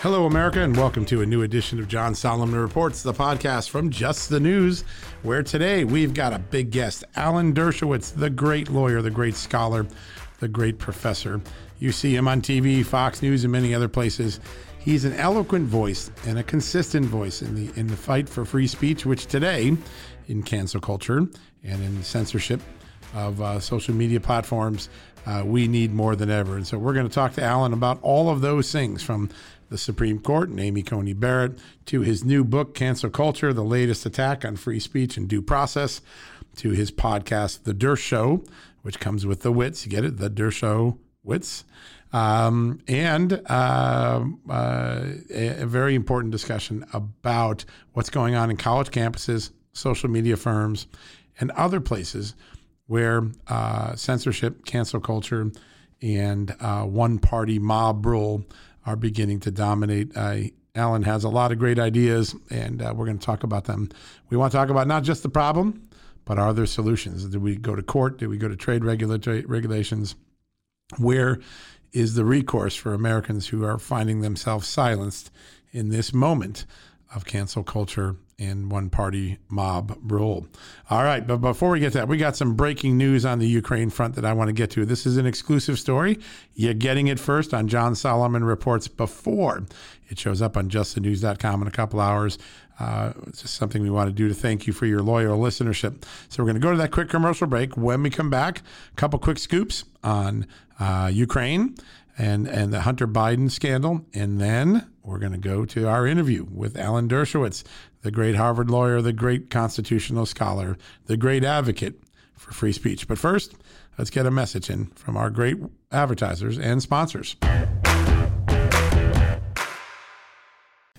Hello, America, and welcome to a new edition of John Solomon Reports, the podcast from Just the News, where today we've got a big guest, Alan Dershowitz, the great lawyer, the great scholar, the great professor. You see him on TV, Fox News, and many other places. He's an eloquent voice and a consistent voice in the in the fight for free speech, which today, in cancel culture and in censorship of uh, social media platforms, uh, we need more than ever. And so we're going to talk to Alan about all of those things from the Supreme Court and Amy Coney Barrett to his new book, Cancel Culture, the latest attack on free speech and due process, to his podcast, The Dersh Show, which comes with the wits. You get it? The Dersh Show wits. Um, and uh, uh, a, a very important discussion about what's going on in college campuses, social media firms, and other places where uh, censorship, cancel culture, and uh, one party mob rule are beginning to dominate. Alan has a lot of great ideas, and uh, we're going to talk about them. We want to talk about not just the problem, but are there solutions? Do we go to court? Do we go to trade regulatory regulations? Where is the recourse for Americans who are finding themselves silenced in this moment of cancel culture and one party mob rule. All right, but before we get that, we got some breaking news on the Ukraine front that I want to get to. This is an exclusive story. You're getting it first on John Solomon Reports before it shows up on justthenews.com in a couple hours. Uh, it's just something we want to do to thank you for your loyal listenership. So we're going to go to that quick commercial break. When we come back, a couple quick scoops on uh, Ukraine and and the Hunter Biden scandal, and then we're going to go to our interview with Alan Dershowitz, the great Harvard lawyer, the great constitutional scholar, the great advocate for free speech. But first, let's get a message in from our great advertisers and sponsors.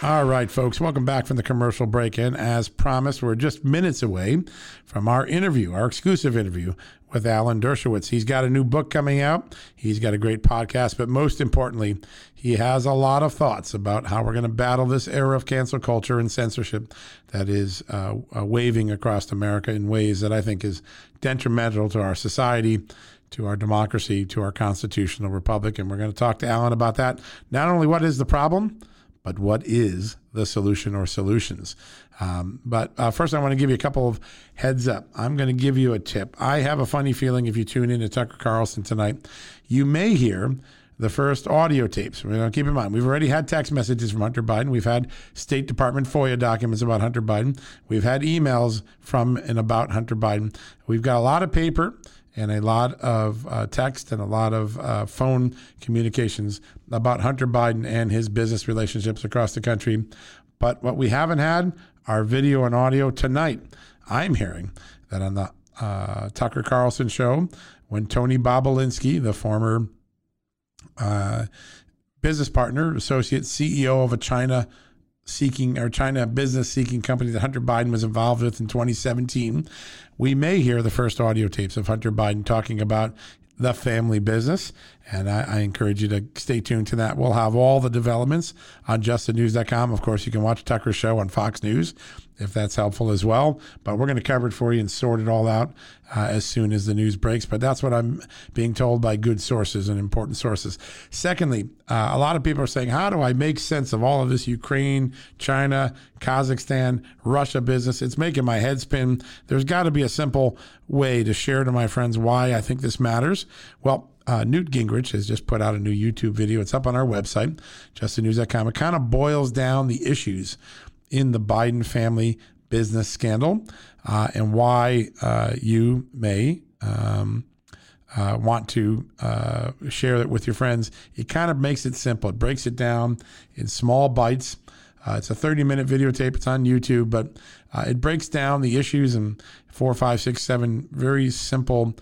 All right, folks, welcome back from the commercial break in. As promised, we're just minutes away from our interview, our exclusive interview with Alan Dershowitz. He's got a new book coming out, he's got a great podcast, but most importantly, he has a lot of thoughts about how we're going to battle this era of cancel culture and censorship that is uh, uh, waving across America in ways that I think is detrimental to our society to our democracy, to our constitutional republic. And we're going to talk to Alan about that. Not only what is the problem, but what is the solution or solutions? Um, but uh, first, I want to give you a couple of heads up. I'm going to give you a tip. I have a funny feeling if you tune in to Tucker Carlson tonight, you may hear the first audio tapes. We're going keep in mind, we've already had text messages from Hunter Biden. We've had State Department FOIA documents about Hunter Biden. We've had emails from and about Hunter Biden. We've got a lot of paper and a lot of uh, text and a lot of uh, phone communications about Hunter Biden and his business relationships across the country. But what we haven't had are video and audio tonight. I'm hearing that on the uh, Tucker Carlson show, when Tony Bobulinski, the former uh, business partner, associate CEO of a China seeking or China business seeking company that Hunter Biden was involved with in 2017, we may hear the first audio tapes of Hunter Biden talking about the family business And I, I, encourage you to stay tuned to that. We'll have all the developments on justthenews.com. Of course, you can watch Tucker's show on Fox News if that's helpful as well. But we're going to cover it for you and sort it all out uh, as soon as the news breaks. But that's what I'm being told by good sources and important sources. Secondly, uh, a lot of people are saying, how do I make sense of all of this Ukraine, China, Kazakhstan, Russia business? It's making my head spin. There's got to be a simple way to share to my friends why I think this matters. Well, uh, Newt Gingrich has just put out a new YouTube video. It's up on our website, justthenews.com. It kind of boils down the issues in the Biden family business scandal uh, and why uh, you may um, uh, want to uh, share it with your friends. It kind of makes it simple. It breaks it down in small bites. Uh, it's a 30 minute videotape. It's on YouTube, but uh, it breaks down the issues in four, five, six, seven very simple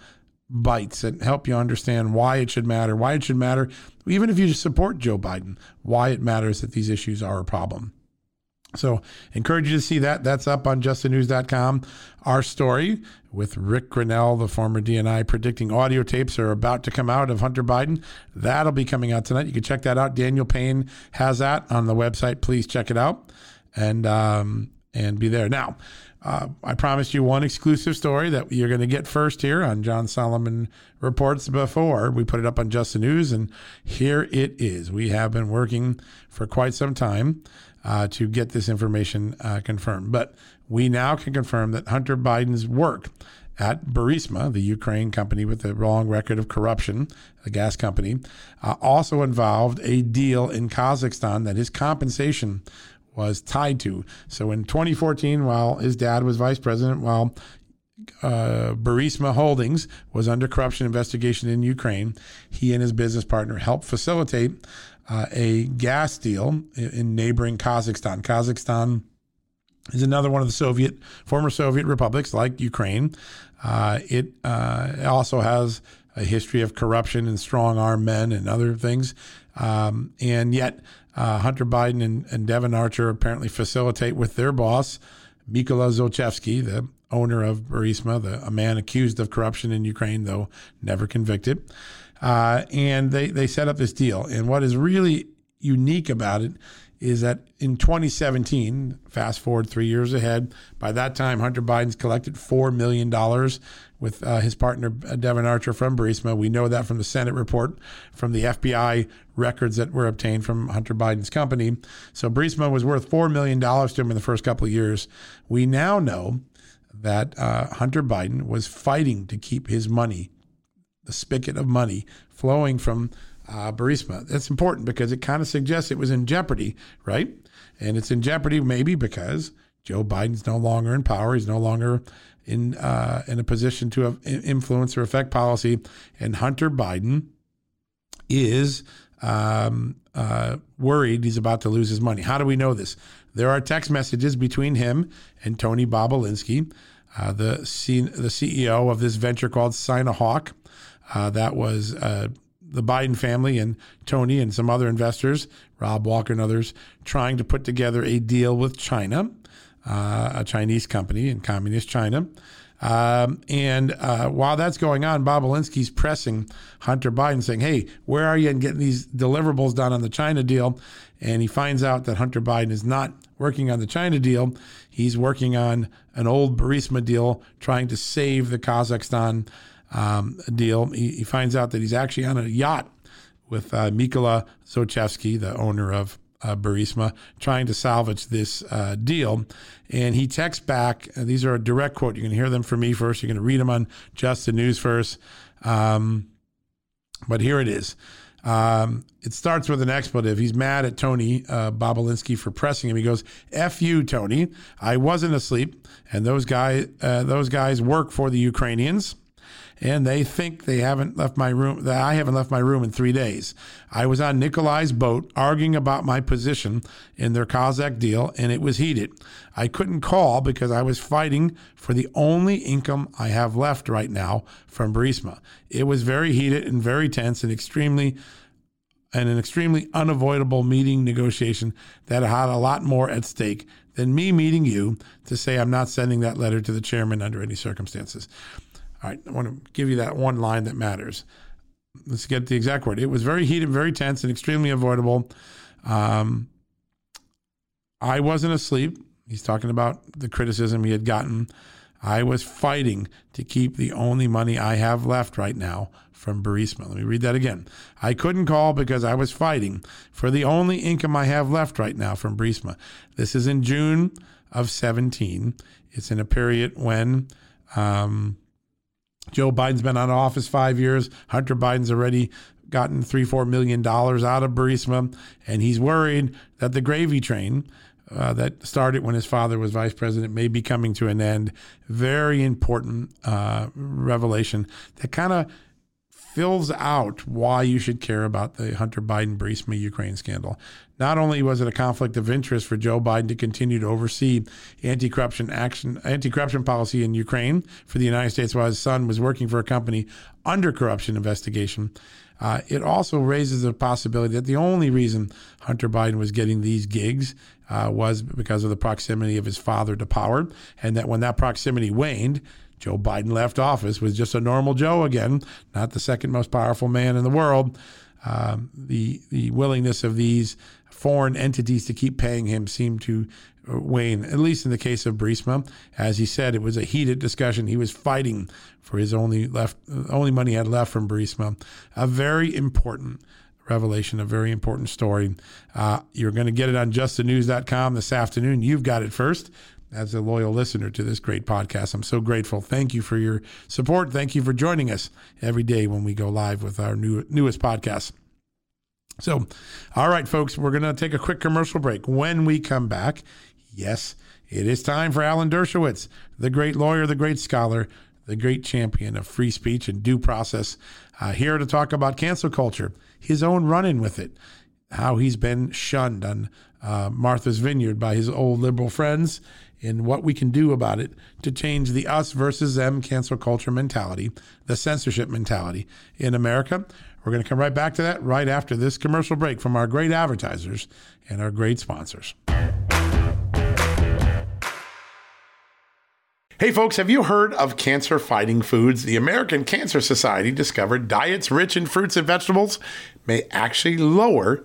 bites that help you understand why it should matter, why it should matter, even if you support Joe Biden, why it matters that these issues are a problem. So, encourage you to see that. That's up on justthenews.com. Our story with Rick Grenell, the former DNI, predicting audio tapes are about to come out of Hunter Biden. That'll be coming out tonight. You can check that out. Daniel Payne has that on the website. Please check it out and um, and be there. Now, uh, I promised you one exclusive story that you're going to get first here on John Solomon Reports before we put it up on Just the News. And here it is. We have been working for quite some time uh, to get this information uh, confirmed. But we now can confirm that Hunter Biden's work at Burisma, the Ukraine company with a long record of corruption, the gas company, uh, also involved a deal in Kazakhstan that his compensation was tied to. So in 2014, while his dad was vice president, while uh, Burisma Holdings was under corruption investigation in Ukraine, he and his business partner helped facilitate uh, a gas deal in, in neighboring Kazakhstan. Kazakhstan is another one of the Soviet, former Soviet republics like Ukraine. Uh, it uh, also has a history of corruption and strong arm men and other things. Um, and yet, uh, Hunter Biden and, and, Devon Archer apparently facilitate with their boss, Mykola Zlochevsky, the owner of Burisma, the, a man accused of corruption in Ukraine, though never convicted. Uh, and they, they set up this deal. And what is really unique about it is that in 2017, fast forward three years ahead, by that time, Hunter Biden's collected $4 million with uh, his partner, uh, Devon Archer from Burisma. We know that from the Senate report, from the FBI records that were obtained from Hunter Biden's company. So Burisma was worth $4 million to him in the first couple of years. We now know that uh, Hunter Biden was fighting to keep his money, the spigot of money, flowing from uh, Burisma. That's important because it kind of suggests it was in jeopardy, right? And it's in jeopardy maybe because Joe Biden's no longer in power. He's no longer in uh, in a position to influence or affect policy. And Hunter Biden is um, uh, worried he's about to lose his money. How do we know this? There are text messages between him and Tony Bobulinski, uh, the C- the CEO of this venture called Sinohawk. Uh, that was uh, the Biden family and Tony and some other investors, Rob Walker and others, trying to put together a deal with China, uh, a Chinese company in communist China. Um, and uh, while that's going on, Bobulinski's pressing Hunter Biden, saying, "Hey, where are you in getting these deliverables done on the China deal?" And he finds out that Hunter Biden is not working on the China deal; he's working on an old Burisma deal, trying to save the Kazakhstan um, deal. He, he, finds out that he's actually on a yacht with uh, Mykola Zlochevsky, the owner of uh, Burisma, trying to salvage this uh, deal. And he texts back. these are a direct quote. You're going to hear them from me first. You're going to read them on Just the News first. Um, but here it is. Um, it starts with an expletive. He's mad at Tony uh, Bobulinski for pressing him. He goes, "F you, Tony. I wasn't asleep, and those guys, uh, those guys work for the Ukrainians." And they think they haven't left my room that I haven't left my room in 3 days. I was on Nikolai's boat arguing about my position in their Kazakh deal and it was heated. I couldn't call because I was fighting for the only income I have left right now from Burisma. It was very heated and very tense and extremely and an extremely unavoidable meeting negotiation that had a lot more at stake than me meeting you to say I'm not sending that letter to the chairman under any circumstances. All right, I want to give you that one line that matters. let's get the exact word. It was very heated, very tense, and extremely avoidable. Um, I wasn't asleep. He's talking about the criticism he had gotten. I was fighting to keep the only money I have left right now from Burisma. Let me read that again. I couldn't call because I was fighting for the only income I have left right now from Burisma. This is in June of 17. It's in a period when um, Joe Biden's been out of office five years. Hunter Biden's already gotten three, four million dollars out of Burisma, and he's worried that the gravy train uh, that started when his father was vice president may be coming to an end. Very important uh, revelation that kind of fills out why you should care about the Hunter Biden Burisma Ukraine scandal. Not only was it a conflict of interest for Joe Biden to continue to oversee anti-corruption action, anti-corruption policy in Ukraine for the United States while his son was working for a company under corruption investigation. Uh, it also raises the possibility that the only reason Hunter Biden was getting these gigs uh, was because of the proximity of his father to power, and that when that proximity waned, Joe Biden left office was just a normal Joe again, not the second most powerful man in the world. Um, the the willingness of these foreign entities to keep paying him seemed to wane, at least in the case of Burisma. As he said, it was a heated discussion. He was fighting for his only left, only money he had left from Burisma. A very important revelation, a very important story. Uh, you're going to get it on justthenews.com this afternoon. You've got it first as a loyal listener to this great podcast. I'm so grateful. Thank you for your support. Thank you for joining us every day when we go live with our new, newest podcast. So, all right, folks, we're going to take a quick commercial break. When we come back, yes, it is time for Alan Dershowitz, the great lawyer, the great scholar, the great champion of free speech and due process, uh, here to talk about cancel culture, his own run in with it, how he's been shunned on uh, Martha's Vineyard by his old liberal friends, and what we can do about it to change the us versus them cancel culture mentality, the censorship mentality in America. We're going to come right back to that right after this commercial break from our great advertisers and our great sponsors. Hey, folks, have you heard of cancer fighting foods? The American Cancer Society discovered diets rich in fruits and vegetables may actually lower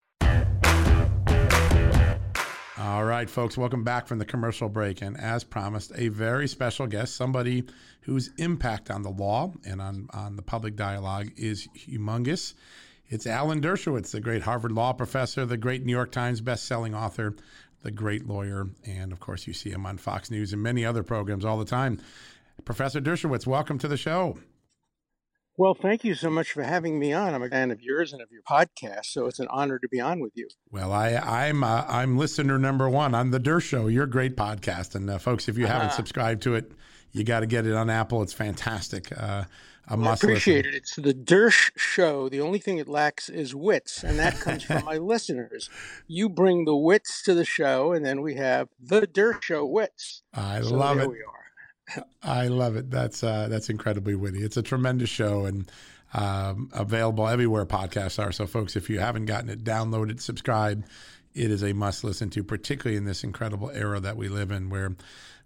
All right, folks, welcome back from the commercial break. And as promised, a very special guest, somebody whose impact on the law and on, on the public dialogue is humongous. It's Alan Dershowitz, the great Harvard law professor, the great New York Times best-selling author, the great lawyer, and of course, you see him on Fox News and many other programs all the time. Professor Dershowitz, welcome to the show. Well, thank you so much for having me on. I'm a fan of yours and of your podcast, so it's an honor to be on with you. Well, I, I'm uh, I'm listener number one on the Dersh Show, your great podcast, and uh, folks, if you haven't uh-huh. subscribed to it, you got to get it on Apple. It's fantastic. Uh, I appreciate listen. it. It's the Dersh show. The only thing it lacks is wits, and that comes from my listeners. You bring the wits to the show, and then we have the Dersh show wits. I so love it. I love it. That's uh, that's incredibly witty. It's a tremendous show, and um, available everywhere podcasts are. So, folks, if you haven't gotten it, download it, subscribe. It is a must listen to, particularly in this incredible era that we live in, where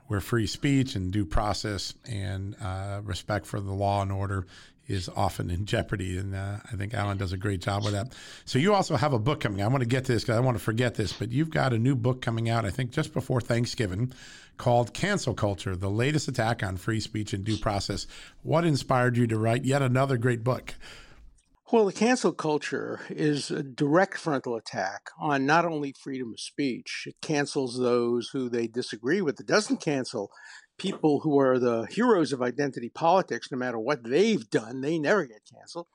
where free speech and due process and uh, respect for the law and order is often in jeopardy. And uh, I think Alan does a great job with that. So you also have a book coming. I want to get to this because I want to forget this, but you've got a new book coming out, I think just before Thanksgiving called Cancel Culture, the latest attack on free speech and due process. What inspired you to write yet another great book? Well, the cancel culture is a direct frontal attack on not only freedom of speech, it cancels those who they disagree with. It doesn't cancel people who are the heroes of identity politics, no matter what they've done, they never get canceled.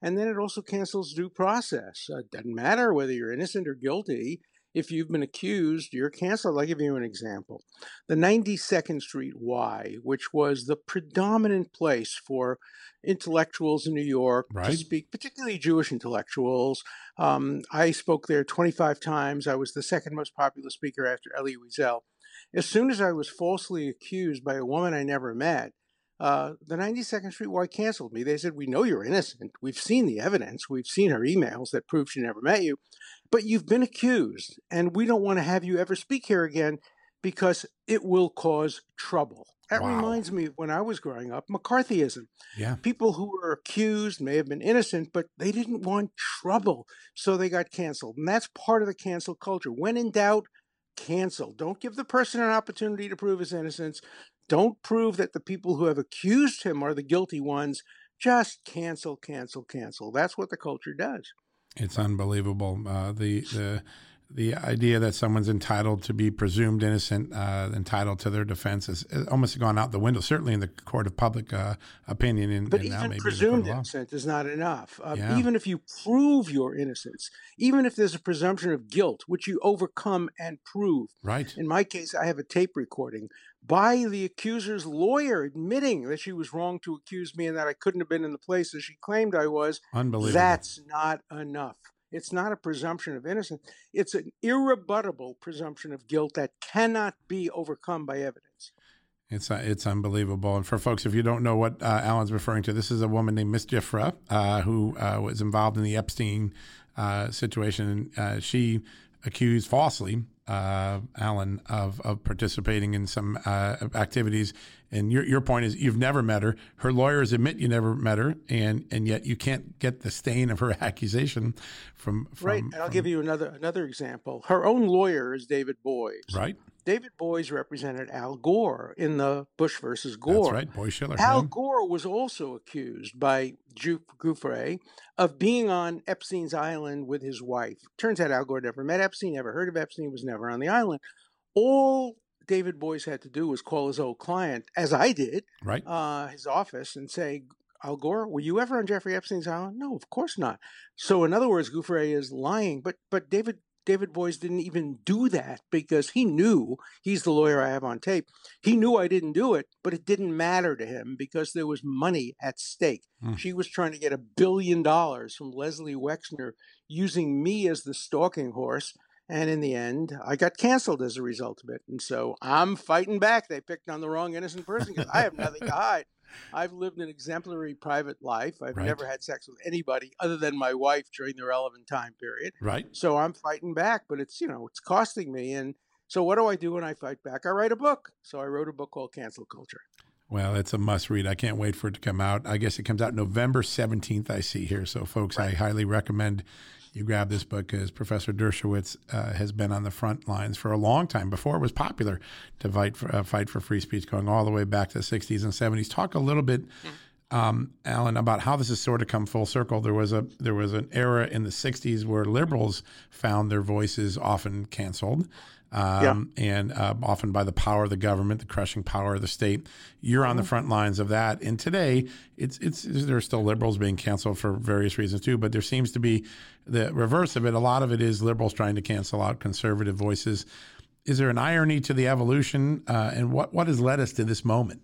And then it also cancels due process. It doesn't matter whether you're innocent or guilty if you've been accused, you're canceled. I'll give you an example. The 92nd Street Y, which was the predominant place for intellectuals in New York right. to speak, particularly Jewish intellectuals. Um, I spoke there 25 times. I was the second most popular speaker after Elie Wiesel. As soon as I was falsely accused by a woman I never met, uh, the 92nd Street Y canceled me. They said, We know you're innocent. We've seen the evidence. We've seen her emails that prove she never met you, but you've been accused, and we don't want to have you ever speak here again because it will cause trouble. That wow. reminds me of when I was growing up, McCarthyism. Yeah. People who were accused may have been innocent, but they didn't want trouble, so they got canceled. And that's part of the cancel culture. When in doubt, cancel. Don't give the person an opportunity to prove his innocence. Don't prove that the people who have accused him are the guilty ones. Just cancel, cancel, cancel. That's what the culture does. It's unbelievable. Uh, the the the idea that someone's entitled to be presumed innocent, uh, entitled to their defense, is almost gone out the window. Certainly in the court of public uh, opinion, in, but even presumed innocent is not enough. Uh, yeah. Even if you prove your innocence, even if there's a presumption of guilt, which you overcome and prove. Right. In my case, I have a tape recording by the accuser's lawyer admitting that she was wrong to accuse me and that I couldn't have been in the place that she claimed I was. Unbelievable. That's not enough. It's not a presumption of innocence. It's an irrebuttable presumption of guilt that cannot be overcome by evidence. It's uh, it's unbelievable. And for folks, if you don't know what uh, Alan's referring to, this is a woman named Miss Giuffre uh, who uh, was involved in the Epstein uh, situation. Uh, she accused falsely uh, Alan of, of participating in some uh, activities. And your, your point is you've never met her. Her lawyers admit you never met her, and, and yet you can't get the stain of her accusation from, from right. And I'll give you another another example. Her own lawyer is David Boies. Right. David Boies represented Al Gore in the Bush versus Gore. That's right, Boies Schiller. Al Gore was also accused by Giuffre of being on Epstein's island with his wife. Turns out Al Gore never met Epstein, never heard of Epstein, was never on the island. All David Boies had to do was call his old client, as I did, right, uh, his office, and say, Al Gore, were you ever on Jeffrey Epstein's island? No, of course not. So, in other words, Giuffre is lying. But but David David Boies didn't even do that because he knew he's the lawyer I have on tape. He knew I didn't do it, but it didn't matter to him because there was money at stake. Mm. She was trying to get a billion dollars from Leslie Wexner using me as the stalking horse. And in the end, I got canceled as a result of it. And so I'm fighting back. They picked on the wrong innocent person because I have nothing to hide. I've lived an exemplary private life. I've right. never had sex with anybody other than my wife during the relevant time period. Right. So I'm fighting back, but it's, you know, it's costing me. And so what do I do when I fight back? I write a book. So I wrote a book called Cancel Culture. Well, it's a must read. I can't wait for it to come out. I guess it comes out November 17th, I see here. So, folks, right. I highly recommend you grab this book because Professor Dershowitz uh, has been on the front lines for a long time before it was popular to fight for, uh, fight for free speech, going all the way back to the 60s and 70s. Talk a little bit, um, Alan, about how this has sort of come full circle. There was a there was an era in the 60s where liberals found their voices often canceled um, yeah. and uh, often by the power of the government, the crushing power of the state. You're on the mm-hmm. front lines of that. And today, it's it's there's still liberals being canceled for various reasons too, but there seems to be the reverse of it. A lot of it is liberals trying to cancel out conservative voices. Is there an irony to the evolution, uh, and what what has led us to this moment?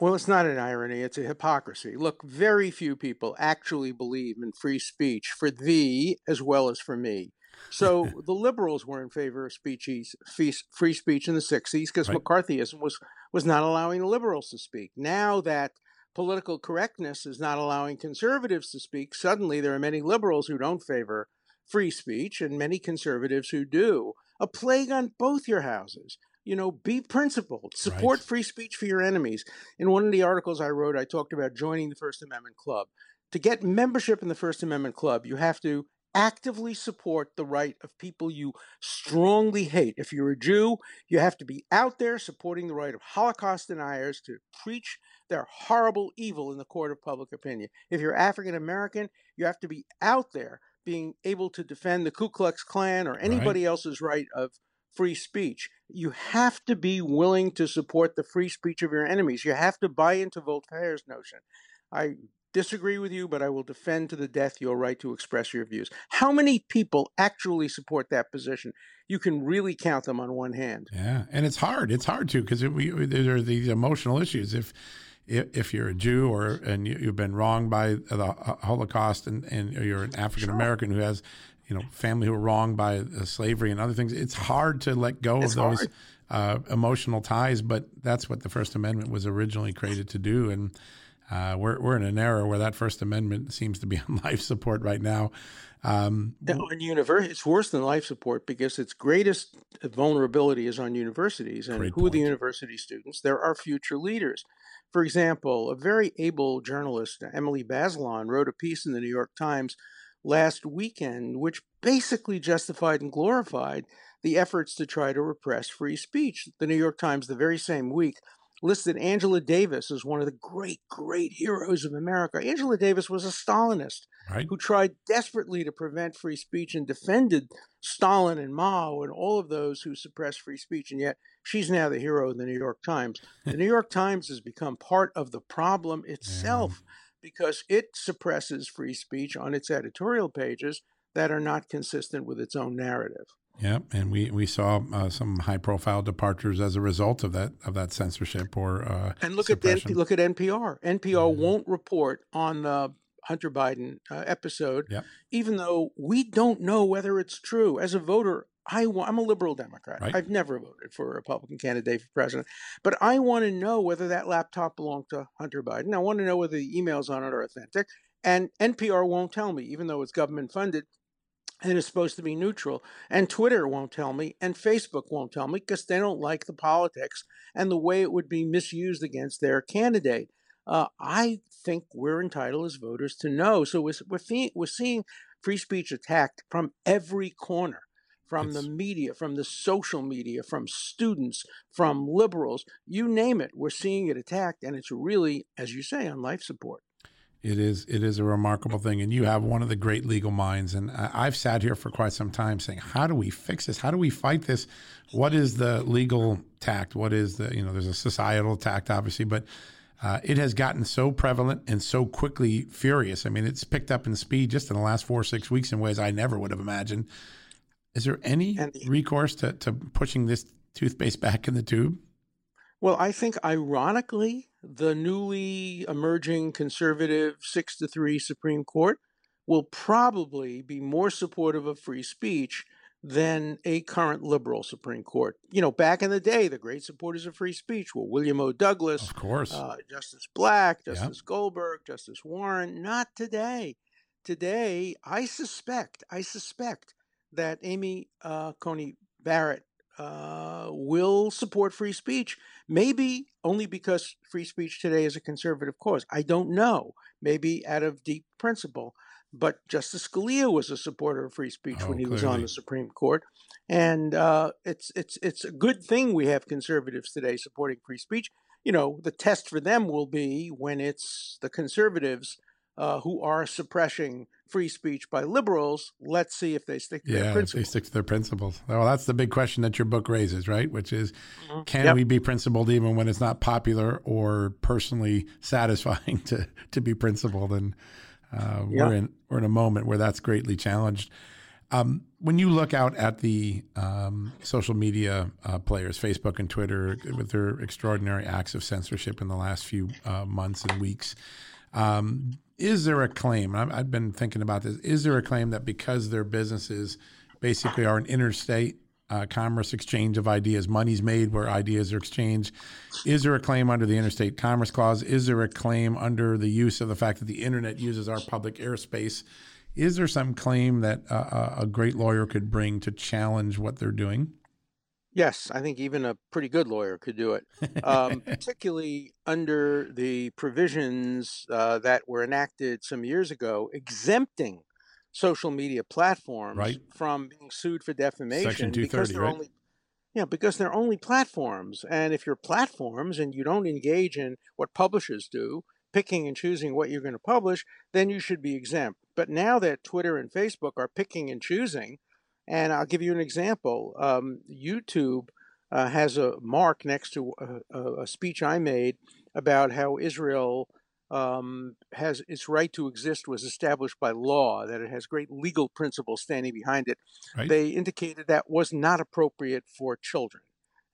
Well, it's not an irony, it's a hypocrisy. Look, very few people actually believe in free speech for thee as well as for me. So the liberals were in favor of speech, free speech in the 60s because right. McCarthyism was, was not allowing the liberals to speak. Now that political correctness is not allowing conservatives to speak, suddenly there are many liberals who don't favor free speech and many conservatives who do. A plague on both your houses. You know, be principled. Support right. free speech for your enemies. In one of the articles I wrote, I talked about joining the First Amendment Club. To get membership in the First Amendment Club, you have to actively support the right of people you strongly hate. If you're a Jew, you have to be out there supporting the right of Holocaust deniers to preach their horrible evil in the court of public opinion. If you're African American, you have to be out there being able to defend the Ku Klux Klan or anybody right. else's right of free speech. You have to be willing to support the free speech of your enemies. You have to buy into Voltaire's notion. I disagree with you, but I will defend to the death your right to express your views. How many people actually support that position? You can really count them on one hand. Yeah, and it's hard. It's hard to because there are these emotional issues. If if you're a Jew or and you've been wronged by the Holocaust and, and you're an African American who has you know family who were wronged by uh, slavery and other things, it's hard to let go it's of those uh, emotional ties. But that's what the First Amendment was originally created to do, and uh, we're we're in an era where that First Amendment seems to be on life support right now. Um, on university, it's worse than life support because its greatest vulnerability is on universities. And who point. are the university students? They're our future leaders. For example, a very able journalist, Emily Bazelon, wrote a piece in the New York Times last weekend which basically justified and glorified the efforts to try to repress free speech. The New York Times, the very same week, listed Angela Davis as one of the great, great heroes of America. Angela Davis was a Stalinist right. who tried desperately to prevent free speech and defended Stalin and Mao and all of those who suppressed free speech. And yet she's now the hero of the New York Times. the New York Times has become part of the problem itself yeah. because it suppresses free speech on its editorial pages that are not consistent with its own narrative. Yeah, and we we saw uh, some high profile departures as a result of that of that censorship or uh, and look suppression. at the, look at NPR. NPR mm-hmm. won't report on the Hunter Biden uh, episode, yep. even though we don't know whether it's true. As a voter, I am a liberal Democrat. Right. I've never voted for a Republican candidate for president, but I want to know whether that laptop belonged to Hunter Biden. I want to know whether the emails on it are authentic. And NPR won't tell me, even though it's government funded and is supposed to be neutral. And Twitter won't tell me, and Facebook won't tell me because they don't like the politics and the way it would be misused against their candidate. Uh, I think we're entitled as voters to know. So we're, we're, we're seeing free speech attacked from every corner from it's, the media, from the social media, from students, from liberals, you name it. We're seeing it attacked, and it's really, as you say, on life support. It is it is a remarkable thing, and you have one of the great legal minds. And I've sat here for quite some time saying, "How do we fix this? How do we fight this? What is the legal tact? What is the you know? There's a societal tact, obviously, but uh, it has gotten so prevalent and so quickly furious. I mean, it's picked up in speed just in the last four or six weeks in ways I never would have imagined. Is there any recourse to, to pushing this toothpaste back in the tube? Well, I think ironically, the newly emerging conservative 6 to 3 Supreme Court will probably be more supportive of free speech than a current liberal Supreme Court. You know, back in the day, the great supporters of free speech were William O. Douglas, of course, uh, Justice Black, Justice yep. Goldberg, Justice Warren. Not today. Today, I suspect, I suspect that Amy uh, Coney Barrett uh, will support free speech. Maybe only because free speech today is a conservative cause. I don't know. Maybe out of deep principle. But Justice Scalia was a supporter of free speech oh, when he clearly. was on the Supreme Court, and uh, it's it's it's a good thing we have conservatives today supporting free speech. You know, the test for them will be when it's the conservatives uh, who are suppressing free speech by liberals. Let's see if they stick to yeah, their principles. If they stick to their principles. Well, that's the big question that your book raises, right? Which is, mm-hmm. can yep. we be principled even when it's not popular or personally satisfying to to be principled? And uh, yep. we're in we're in a moment where that's greatly challenged. Um, when you look out at the um, social media uh, players, Facebook and Twitter, with their extraordinary acts of censorship in the last few uh, months and weeks, um, is there a claim? I've been thinking about this. Is there a claim that because their businesses basically are an interstate uh, commerce exchange of ideas. Money's made where ideas are exchanged. Is there a claim under the Interstate Commerce Clause? Is there a claim under the use of the fact that the internet uses our public airspace? Is there some claim that uh, a great lawyer could bring to challenge what they're doing? Yes, I think even a pretty good lawyer could do it, um, particularly under the provisions uh, that were enacted some years ago exempting social media platforms right. from being sued for defamation Section 230, right? only yeah, because they're only platforms. And if you're platforms and you don't engage in what publishers do, picking and choosing what you're going to publish, then you should be exempt. But now that Twitter and Facebook are picking and choosing, and I'll give you an example um, YouTube uh, has a mark next to a, a, speech I made about how Israel um, has its right to exist was established by law, that it has great legal principles standing behind it. Right. They indicated that was not appropriate for children.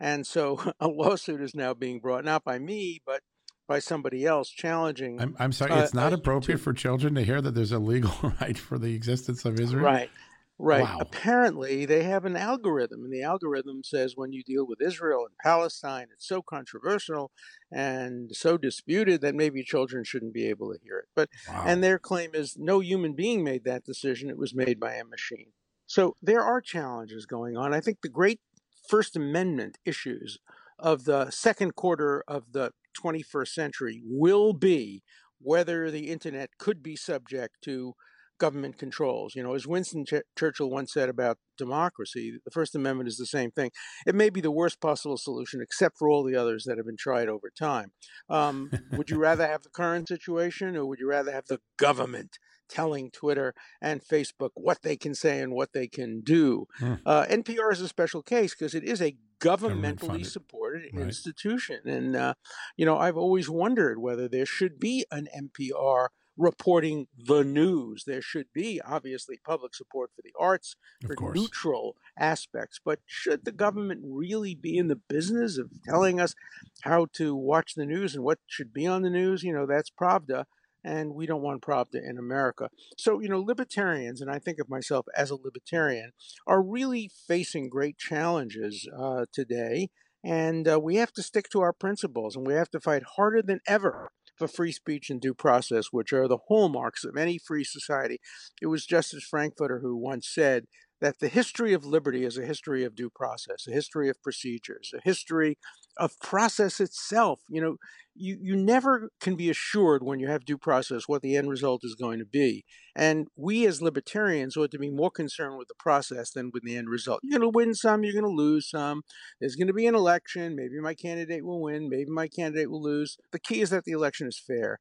And so a lawsuit is now being brought, not by me, but by somebody else challenging. I'm, I'm sorry, it's not uh, appropriate for children to hear that there's a legal right for the existence of Israel? Right. Right. Wow. Apparently, they have an algorithm, and the algorithm says when you deal with Israel and Palestine, it's so controversial and so disputed that maybe children shouldn't be able to hear it. But wow. and their claim is no human being made that decision; it was made by a machine. So there are challenges going on. I think the great First Amendment issues of the second quarter of the 21st century will be whether the internet could be subject to government controls. You know, as Winston Ch- Churchill once said about democracy, the First Amendment is the same thing. It may be the worst possible solution, except for all the others that have been tried over time. Um, would you rather have the current situation, or would you rather have the government telling Twitter and Facebook what they can say and what they can do? Hmm. Uh, NPR is a special case because it is a governmentally supported right. institution, and uh, you know, I've always wondered whether there should be an NPR reporting the news. There should be obviously public support for the arts, for neutral aspects. But should the government really be in the business of telling us how to watch the news and what should be on the news? You know, that's Pravda. And we don't want Pravda in America. So, you know, libertarians, and I think of myself as a libertarian, are really facing great challenges uh, today. And uh, we have to stick to our principles and we have to fight harder than ever for free speech and due process, which are the hallmarks of any free society. It was Justice Frankfurter who once said that the history of liberty is a history of due process, a history of procedures, a history of process itself. You know, you, you never can be assured when you have due process what the end result is going to be. And we as libertarians ought to be more concerned with the process than with the end result. You're going to win some, you're going to lose some. There's going to be an election. Maybe my candidate will win, maybe my candidate will lose. The key is that the election is fair.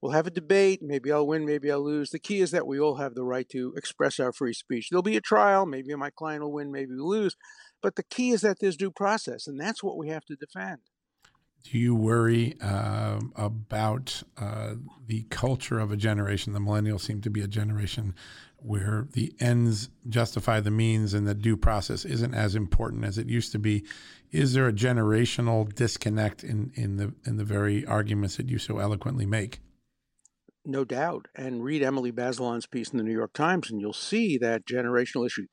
We'll have a debate. Maybe I'll win, maybe I'll lose. The key is that we all have the right to express our free speech. There'll be a trial. Maybe my client will win, maybe we'll lose. But the key is that there's due process, and that's what we have to defend. Do you worry uh, about uh, the culture of a generation? The millennials seem to be a generation where the ends justify the means and the due process isn't as important as it used to be. Is there a generational disconnect in, in the in the very arguments that you so eloquently make? No doubt. And read Emily Bazelon's piece in the New York Times, and you'll see that generational issue.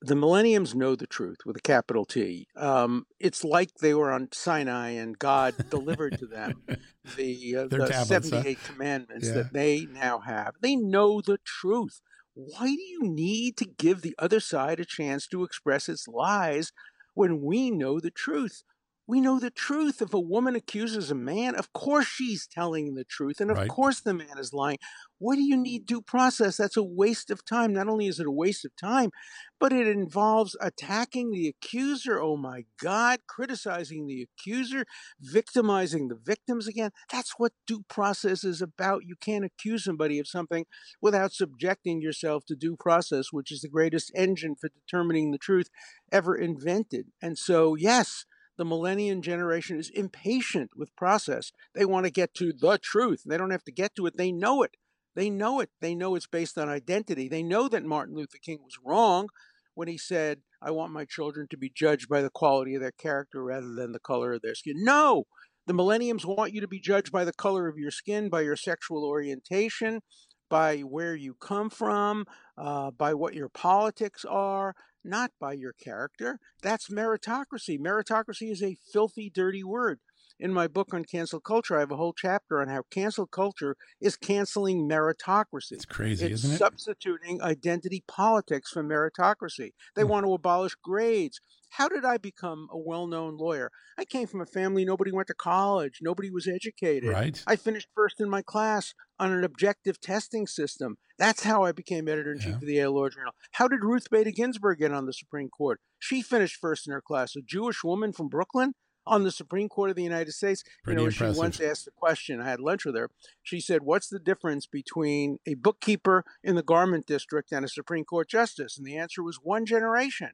The millenniums know the truth with a capital T. Um, it's like they were on Sinai and God delivered to them the, uh, the tablets, 78 huh? commandments yeah. that they now have. They know the truth. Why do you need to give the other side a chance to express its lies when we know the truth? We know the truth. If a woman accuses a man, of course she's telling the truth, and of right. course the man is lying. What do you need due process? That's a waste of time. Not only is it a waste of time, but it involves attacking the accuser. Oh my God, criticizing the accuser, victimizing the victims again. That's what due process is about. You can't accuse somebody of something without subjecting yourself to due process, which is the greatest engine for determining the truth ever invented. And so, yes, the millennium generation is impatient with process. They want to get to the truth. They don't have to get to it, they know it. They know it. They know it's based on identity. They know that Martin Luther King was wrong when he said, I want my children to be judged by the quality of their character rather than the color of their skin. No! The millenniums want you to be judged by the color of your skin, by your sexual orientation, by where you come from, uh, by what your politics are, not by your character. That's meritocracy. Meritocracy is a filthy, dirty word. In my book on cancel culture, I have a whole chapter on how cancel culture is canceling meritocracy. It's crazy, it's isn't it? Substituting identity politics for meritocracy. They mm. want to abolish grades. How did I become a well known lawyer? I came from a family, nobody went to college, nobody was educated. Right. I finished first in my class on an objective testing system. That's how I became editor in chief yeah. of the Yale Law Journal. How did Ruth Bader Ginsburg get on the Supreme Court? She finished first in her class, a Jewish woman from Brooklyn on the Supreme Court of the United States. Pretty you know, impressive. she once asked a question. I had lunch with her. She said, "What's the difference between a bookkeeper in the garment district and a Supreme Court justice?" And the answer was one generation.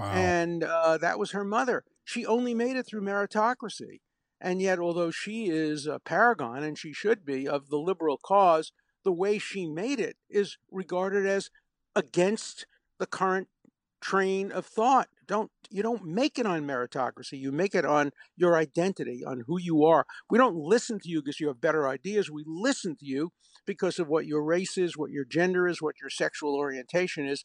Wow. And uh, that was her mother. She only made it through meritocracy. And yet, although she is a paragon, and she should be, of the liberal cause, the way she made it is regarded as against the current train of thought. Don't you don't make it on meritocracy. You make it on your identity, on who you are. We don't listen to you because you have better ideas. We listen to you because of what your race is, what your gender is, what your sexual orientation is.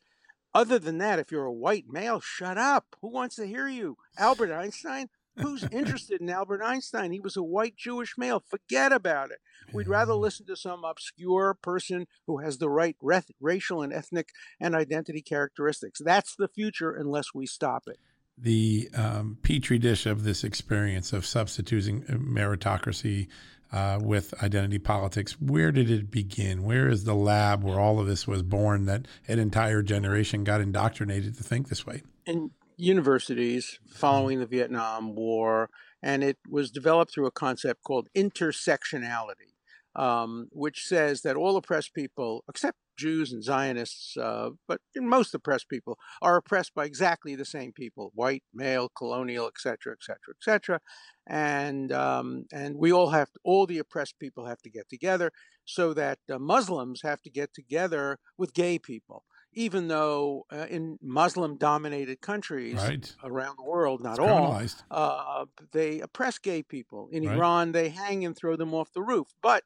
Other than that, if you're a white male, shut up. Who wants to hear you? Albert Einstein? Who's interested in Albert Einstein? He was a white Jewish male. Forget about it. We'd rather listen to some obscure person who has the right racial and ethnic and identity characteristics. That's the future unless we stop it. The um, petri dish of this experience of substituting uh, meritocracy uh, with identity politics, where did it begin? Where is the lab where all of this was born that an entire generation got indoctrinated to think this way? In universities following the Vietnam War, and it was developed through a concept called intersectionality um, which says that all oppressed people, except Jews and Zionists, uh, but most oppressed people, are oppressed by exactly the same people: white, male, colonial, etc., etc., etc. And um, and we all have to, all the oppressed people have to get together, so that uh, Muslims have to get together with gay people even though uh, in Muslim-dominated countries right. around the world, not all, uh, they oppress gay people. In right. Iran, they hang and throw them off the roof. But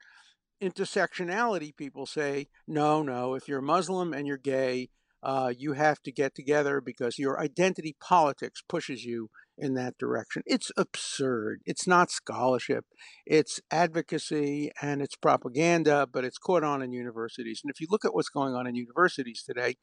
intersectionality, people say, no, no, if you're Muslim and you're gay, uh, you have to get together because your identity politics pushes you in that direction. It's absurd. It's not scholarship. It's advocacy and it's propaganda, but it's caught on in universities. And if you look at what's going on in universities today,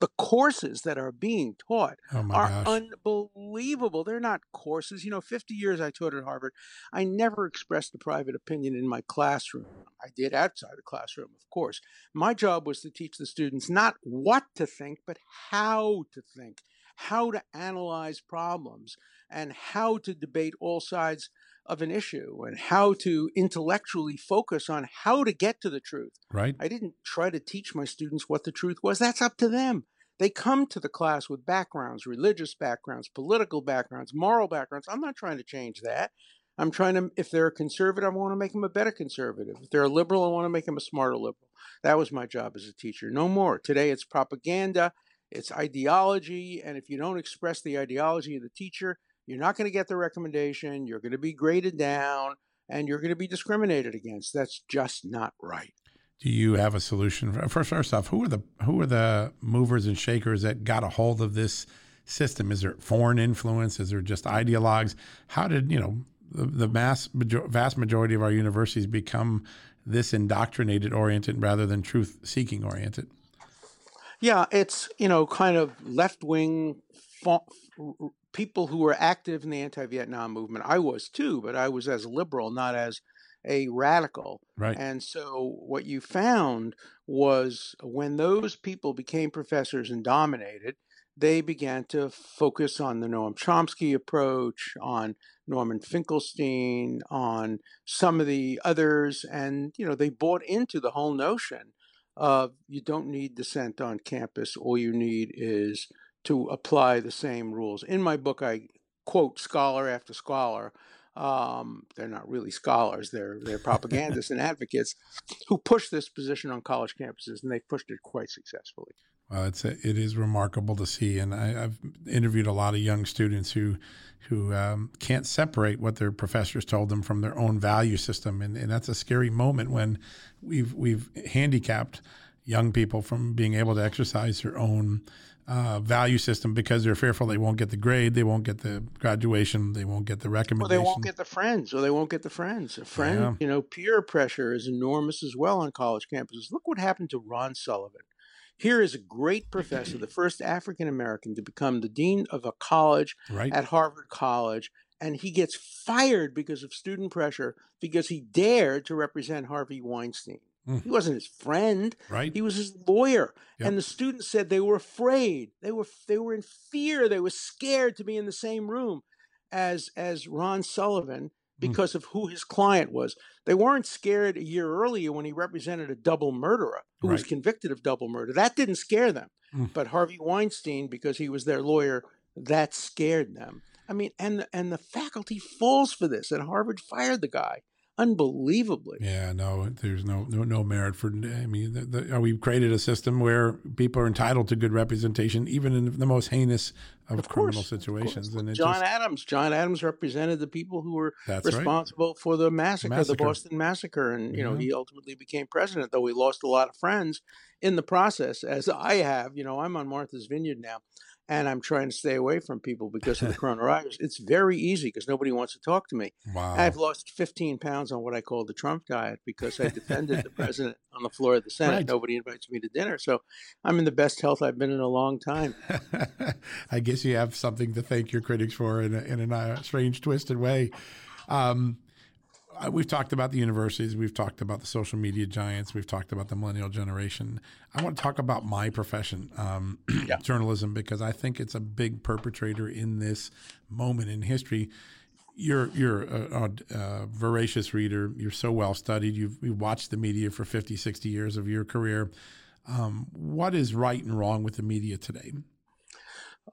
the courses that are being taught oh are gosh. unbelievable. They're not courses. You know, 50 years I taught at Harvard. I never expressed a private opinion in my classroom. I did outside the classroom, of course. My job was to teach the students not what to think, but how to think how to analyze problems and how to debate all sides of an issue and how to intellectually focus on how to get to the truth. Right. I didn't try to teach my students what the truth was. That's up to them. They come to the class with backgrounds, religious backgrounds, political backgrounds, moral backgrounds. I'm not trying to change that. I'm trying to, if they're a conservative, I want to make them a better conservative. If they're a liberal, I want to make them a smarter liberal. That was my job as a teacher. No more. Today it's propaganda it's ideology. And if you don't express the ideology of the teacher, you're not going to get the recommendation. You're going to be graded down and you're going to be discriminated against. That's just not right. Do you have a solution? For first off, who are the who are the movers and shakers that got a hold of this system? Is there foreign influence? Is there just ideologues? How did you know the, the mass vast majority of our universities become this indoctrinated oriented rather than truth seeking oriented? Yeah, it's you know kind of left wing people who were active in the anti-Vietnam movement. I was too, but I was as liberal, not as a radical. Right. And so what you found was when those people became professors and dominated, they began to focus on the Noam Chomsky approach, on Norman Finkelstein, on some of the others, and you know they bought into the whole notion of you don't need dissent on campus. All you need is to apply the same rules. In my book, I quote scholar after scholar. Um, they're not really scholars; they're they're propagandists and advocates who push this position on college campuses, and they've pushed it quite successfully. Well, it's a, it is remarkable to see, and I, have interviewed a lot of young students who who um, can't separate what their professors told them from their own value system, and, and that's a scary moment when we've we've handicapped young people from being able to exercise their own uh, value system because they're fearful they won't get the grade, they won't get the graduation, they won't get the recommendation. Or they won't get the friends, or they won't get the friends. A friend, yeah. you know, peer pressure is enormous as well on college campuses. Look what happened to Ron Sullivan. Here is a great professor, the first African American to become the dean of a college right. at Harvard College, and he gets fired because of student pressure because he dared to represent Harvey Weinstein. Mm. He wasn't his friend. Right. He was his lawyer. Yep. And the students said they were afraid. They were they were in fear. They were scared to be in the same room as as Ron Sullivan mm. because mm. of who his client was. They weren't scared a year earlier when he represented a double murderer who right. was convicted of double murder. That didn't scare them. Mm. But Harvey Weinstein, because he was their lawyer, that scared them. I mean, and and the faculty falls for this, and Harvard fired the guy unbelievably. Yeah, no, there's no no, no merit for. I mean, the, the, uh, we've created a system where people are entitled to good representation, even in the most heinous of, of criminal course, situations. And John just, Adams, John Adams represented the people who were responsible right. for the massacre, massacre, the Boston massacre, and you know he ultimately became president. Though he lost a lot of friends in the process, as I have. You know, I'm on Martha's Vineyard now and I'm trying to stay away from people because of the coronavirus. It's very easy because nobody wants to talk to me. Wow. I've lost 15 pounds on what I call the Trump diet because I defended the president on the floor of the Senate. Right. Nobody invites me to dinner. So I'm in the best health I've been in a long time. I guess you have something to thank your critics for in a, in a strange, twisted way. Um, we've talked about the universities, we've talked about the social media giants, we've talked about the millennial generation. I want to talk about my profession, um, yeah. journalism, because I think it's a big perpetrator in this moment in history. You're you're a, a, a voracious reader. You're so well studied. You've, you've, watched the media for 50, 60 years of your career. Um, what is right and wrong with the media today?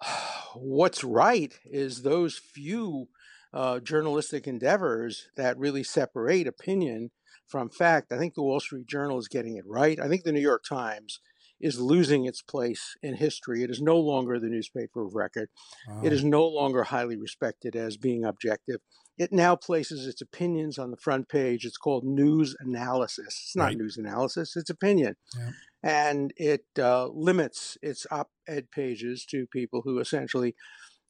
What's right is those few uh, journalistic endeavors that really separate opinion from fact. I think the Wall Street Journal is getting it right. I think the New York Times is losing its place in history. It is no longer the newspaper of record. Wow. It is no longer highly respected as being objective. It now places its opinions on the front page. It's called news analysis. It's not right. news analysis, it's opinion. Yeah. And it uh, limits its op ed pages to people who essentially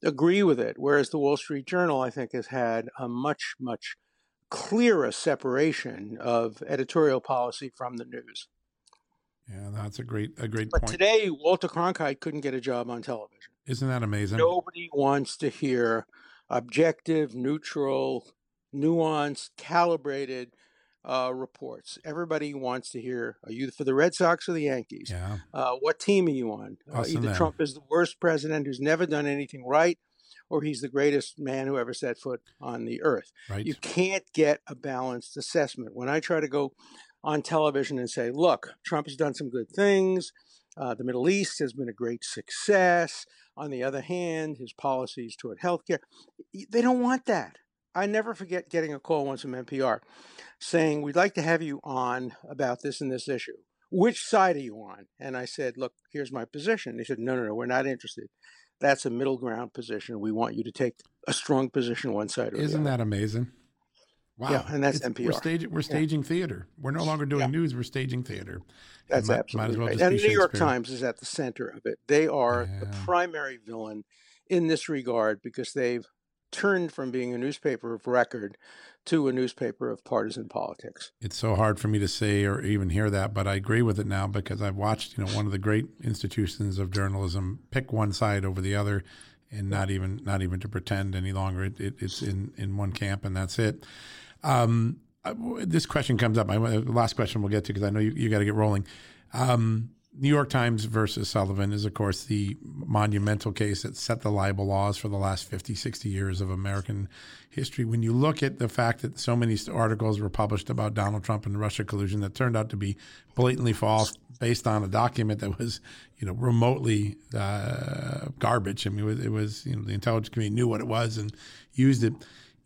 agree with it. Whereas the Wall Street Journal, I think, has had a much, much clearer separation of editorial policy from the news. Yeah, that's a great a great but point. today, Walter Cronkite couldn't get a job on television. Isn't that amazing? Nobody wants to hear objective, neutral, nuanced, calibrated uh, reports. Everybody wants to hear: Are you for the Red Sox or the Yankees? Yeah. Uh, what team are you on? Uh, either Trump is the worst president who's never done anything right, or he's the greatest man who ever set foot on the earth. Right. You can't get a balanced assessment. When I try to go on television and say, "Look, Trump has done some good things. Uh, the Middle East has been a great success." On the other hand, his policies toward healthcare, they don't want that. I never forget getting a call once from NPR saying, We'd like to have you on about this and this issue. Which side are you on? And I said, Look, here's my position. They said, No, no, no, we're not interested. That's a middle ground position. We want you to take a strong position one side or the other. Isn't that amazing? Wow. Yeah, and that's it's, NPR. We're staging, we're staging yeah. theater. We're no longer doing yeah. news, we're staging theater. That's might, absolutely might well right. And the New York Times is at the center of it. They are the primary villain in this regard because they've turned from being a newspaper of record to a newspaper of partisan politics. It's so hard for me to say or even hear that, but I agree with it now because I've watched, you know, one of the great institutions of journalism pick one side over the other and not even not even to pretend any longer. It, it, it's in, in one camp and that's it. Um, this question comes up. My last question we'll get to because I know you, you got to get rolling. Um, New York Times versus Sullivan is, of course, the monumental case that set the libel laws for the last 50, 60 years of American history. When you look at the fact that so many articles were published about Donald Trump and Russia collusion that turned out to be blatantly false based on a document that was, you know, remotely uh, garbage. I mean, it was, it was, you know, the intelligence community knew what it was and used it.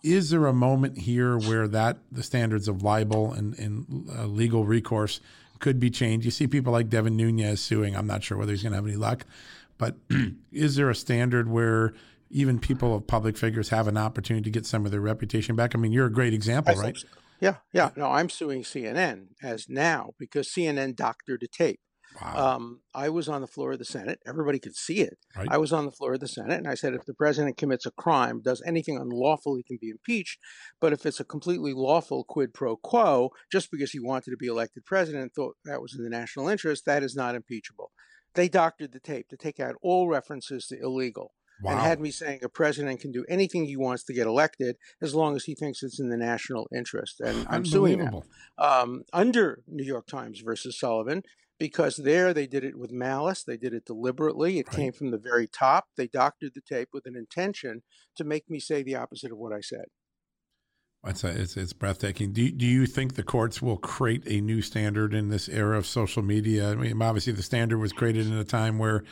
Is there a moment here where that the standards of libel and, and uh, legal recourse – could be changed. You see people like Devin Nunes suing. I'm not sure whether he's going to have any luck, but is there a standard where even people of public figures have an opportunity to get some of their reputation back? I mean, you're a great example, I right? So. Yeah, yeah. No, I'm suing CNN as now because CNN doctored a tape. Wow. Um, I was on the floor of the Senate. Everybody could see it. Right. I was on the floor of the Senate, and I said, if the president commits a crime, does anything unlawful, he can be impeached. But if it's a completely lawful quid pro quo, just because he wanted to be elected president, thought that was in the national interest, that is not impeachable. They doctored the tape to take out all references to illegal. Wow. and had me saying a president can do anything he wants to get elected as long as he thinks it's in the national interest. And I'm suing them um, under New York Times versus Sullivan because there they did it with malice, they did it deliberately. It right. came from the very top. They doctored the tape with an intention to make me say the opposite of what I said. It's, a, it's, it's breathtaking. Do, do you think the courts will create a new standard in this era of social media? I mean, obviously, the standard was created in a time where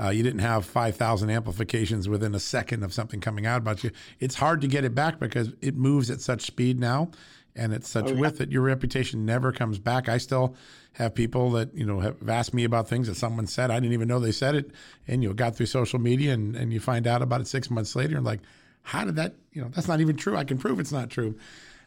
uh, you didn't have 5,000 amplifications within a second of something coming out about you. It's hard to get it back because it moves at such speed now and it's such oh, yeah. with it. Your reputation never comes back. I still have people that, you know, have asked me about things that someone said. I didn't even know they said it. And, you know, got through social media and, and you find out about it six months later and like, how did that, you know, that's not even true. I can prove it's not true.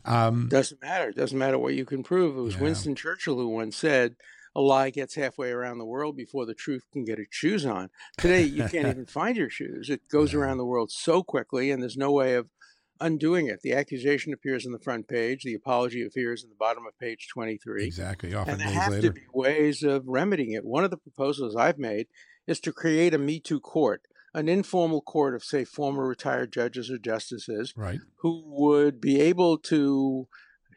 Um, doesn't matter. It doesn't matter what you can prove. It was yeah. Winston Churchill who once said, a lie gets halfway around the world before the truth can get its shoes on. Today, you can't even find your shoes. It goes yeah. around the world so quickly, and there's no way of undoing it. The accusation appears on the front page. The apology appears in the bottom of page 23. Exactly. Often and there have later. to be ways of remedying it. One of the proposals I've made is to create a Me Too court, an informal court of, say, former retired judges or justices, right. who would be able to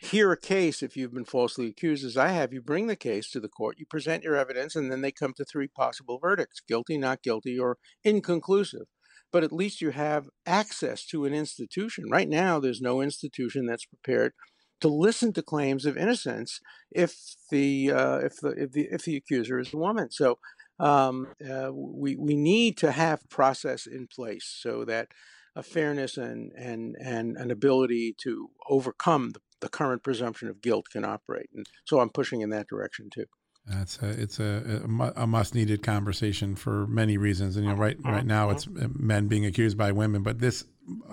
hear a case if you've been falsely accused, as I have. You bring the case to the court, you present your evidence, and then they come to three possible verdicts guilty, not guilty, or inconclusive. But at least you have access to an institution. Right now, there's no institution that's prepared to listen to claims of innocence if the uh, if the if the if the accuser is a woman. So um, uh, we we need to have process in place so that a fairness and and and an ability to overcome the the current presumption of guilt can operate. And so I'm pushing in that direction too. That's a, it's a, a must needed conversation for many reasons. And you know, right right now it's uh, men being accused by women, but this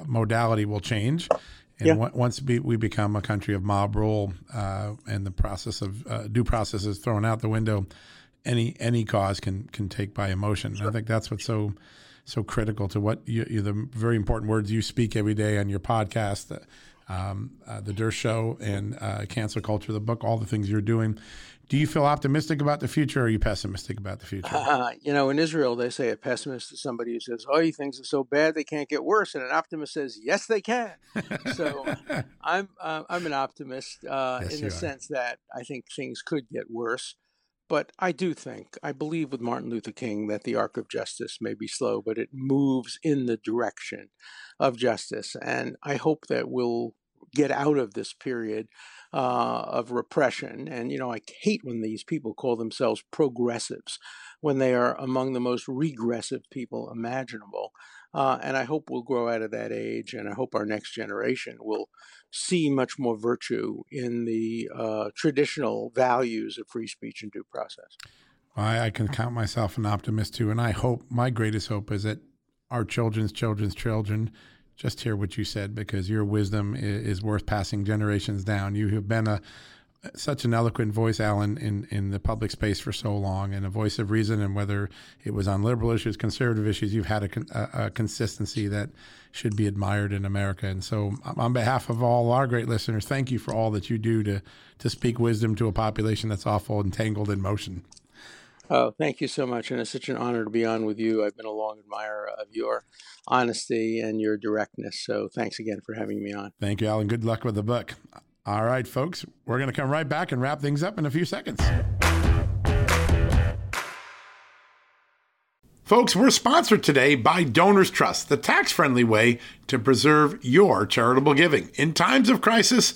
modality will change. And yeah. once we become a country of mob rule uh, and the process of uh, due process is thrown out the window, any any cause can can take by emotion. Sure. I think that's what's so so critical to what you, you, the very important words you speak every day on your podcast um, uh, the Dershow and uh, Cancel Culture, the book, all the things you're doing. Do you feel optimistic about the future, or are you pessimistic about the future? Uh, you know, in Israel, they say a pessimist is somebody who says, "Oh, things are so bad they can't get worse," and an optimist says, "Yes, they can." so, I'm uh, I'm an optimist uh, yes, in the are. sense that I think things could get worse. But I do think, I believe with Martin Luther King that the arc of justice may be slow, but it moves in the direction of justice. And I hope that we'll get out of this period uh, of repression. And, you know, I hate when these people call themselves progressives when they are among the most regressive people imaginable. Uh, and I hope we'll grow out of that age, and I hope our next generation will see much more virtue in the uh, traditional values of free speech and due process. I, I can count myself an optimist too, and I hope my greatest hope is that our children's children's children just hear what you said because your wisdom is, worth passing generations down. You have been a such an eloquent voice, Alan, in, in the public space for so long, and a voice of reason. And whether it was on liberal issues, conservative issues, you've had a, a, consistency that should be admired in America. And so, on behalf of all our great listeners, thank you for all that you do to to speak wisdom to a population that's awful entangled in motion. Oh, thank you so much. And it's such an honor to be on with you. I've been a long admirer of your honesty and your directness. So thanks again for having me on. Thank you, Alan. Good luck with the book. All right, folks, we're going to come right back and wrap things up in a few seconds. Folks, we're sponsored today by Donors Trust, the tax friendly way to preserve your charitable giving. In times of crisis,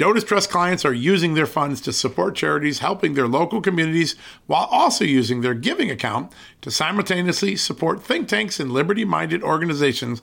Donors Trust clients are using their funds to support charities helping their local communities while also using their giving account to simultaneously support think tanks and liberty minded organizations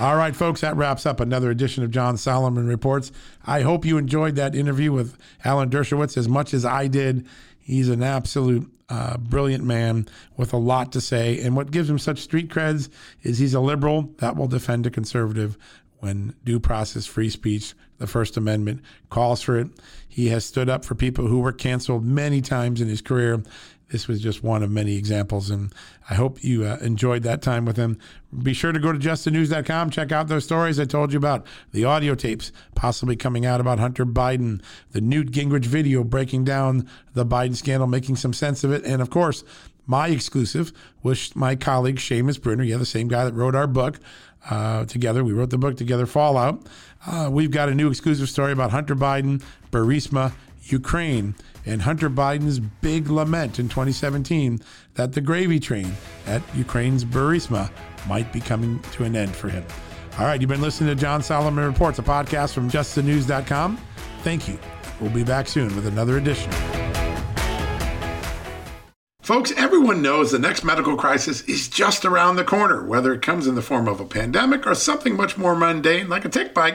All right, folks, that wraps up another edition of John Solomon Reports. I hope you enjoyed that interview with Alan Dershowitz as much as I did. He's an absolute uh, brilliant man with a lot to say. And what gives him such street creds is he's a liberal that will defend a conservative when due process, free speech, the First Amendment calls for it. He has stood up for people who were canceled many times in his career. This was just one of many examples, and I hope you uh, enjoyed that time with him. Be sure to go to justthenews.com, check out those stories I told you about, the audio tapes possibly coming out about Hunter Biden, the Newt Gingrich video breaking down the Biden scandal, making some sense of it, and of course, my exclusive with my colleague Seamus Bruner, yeah, the same guy that wrote our book uh, together. We wrote the book together, Fallout. Uh, we've got a new exclusive story about Hunter Biden, Burisma, Ukraine, and Hunter Biden's big lament in 2017 that the gravy train at Ukraine's Burisma might be coming to an end for him. All right, you've been listening to John Solomon Reports, a podcast from justthenews.com. Thank you. We'll be back soon with another edition. Folks, everyone knows the next medical crisis is just around the corner, whether it comes in the form of a pandemic or something much more mundane like a tick bite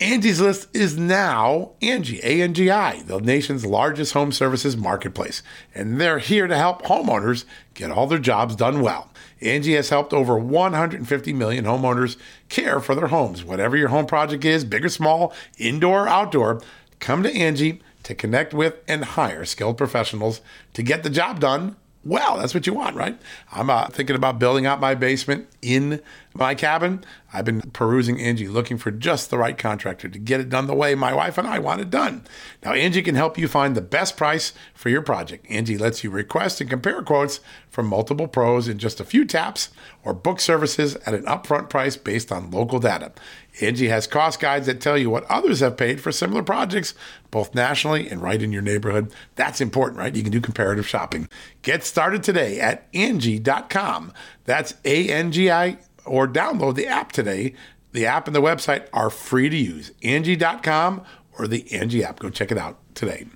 Angie's List is now Angie, A-N-G-I, the nation's largest home services marketplace. And they're here to help homeowners get all their jobs done well. Angie has helped over 150 million homeowners care for their homes. Whatever your home project is, big or small, indoor or outdoor, come to Angie to connect with and hire skilled professionals to get the job done well. That's what you want, right? I'm uh, thinking about building out my basement in my cabin. I've been perusing Angie looking for just the right contractor to get it done the way my wife and I want it done. Now, Angie can help you find the best price for your project. Angie lets you request and compare quotes from multiple pros in just a few taps or book services at an upfront price based on local data. Angie has cost guides that tell you what others have paid for similar projects, both nationally and right in your neighborhood. That's important, right? You can do comparative shopping. Get started today at Angie.com. That's A N G I or download the app today. The app and the website are free to use. Angie.com or the Angie app. Go check it out today.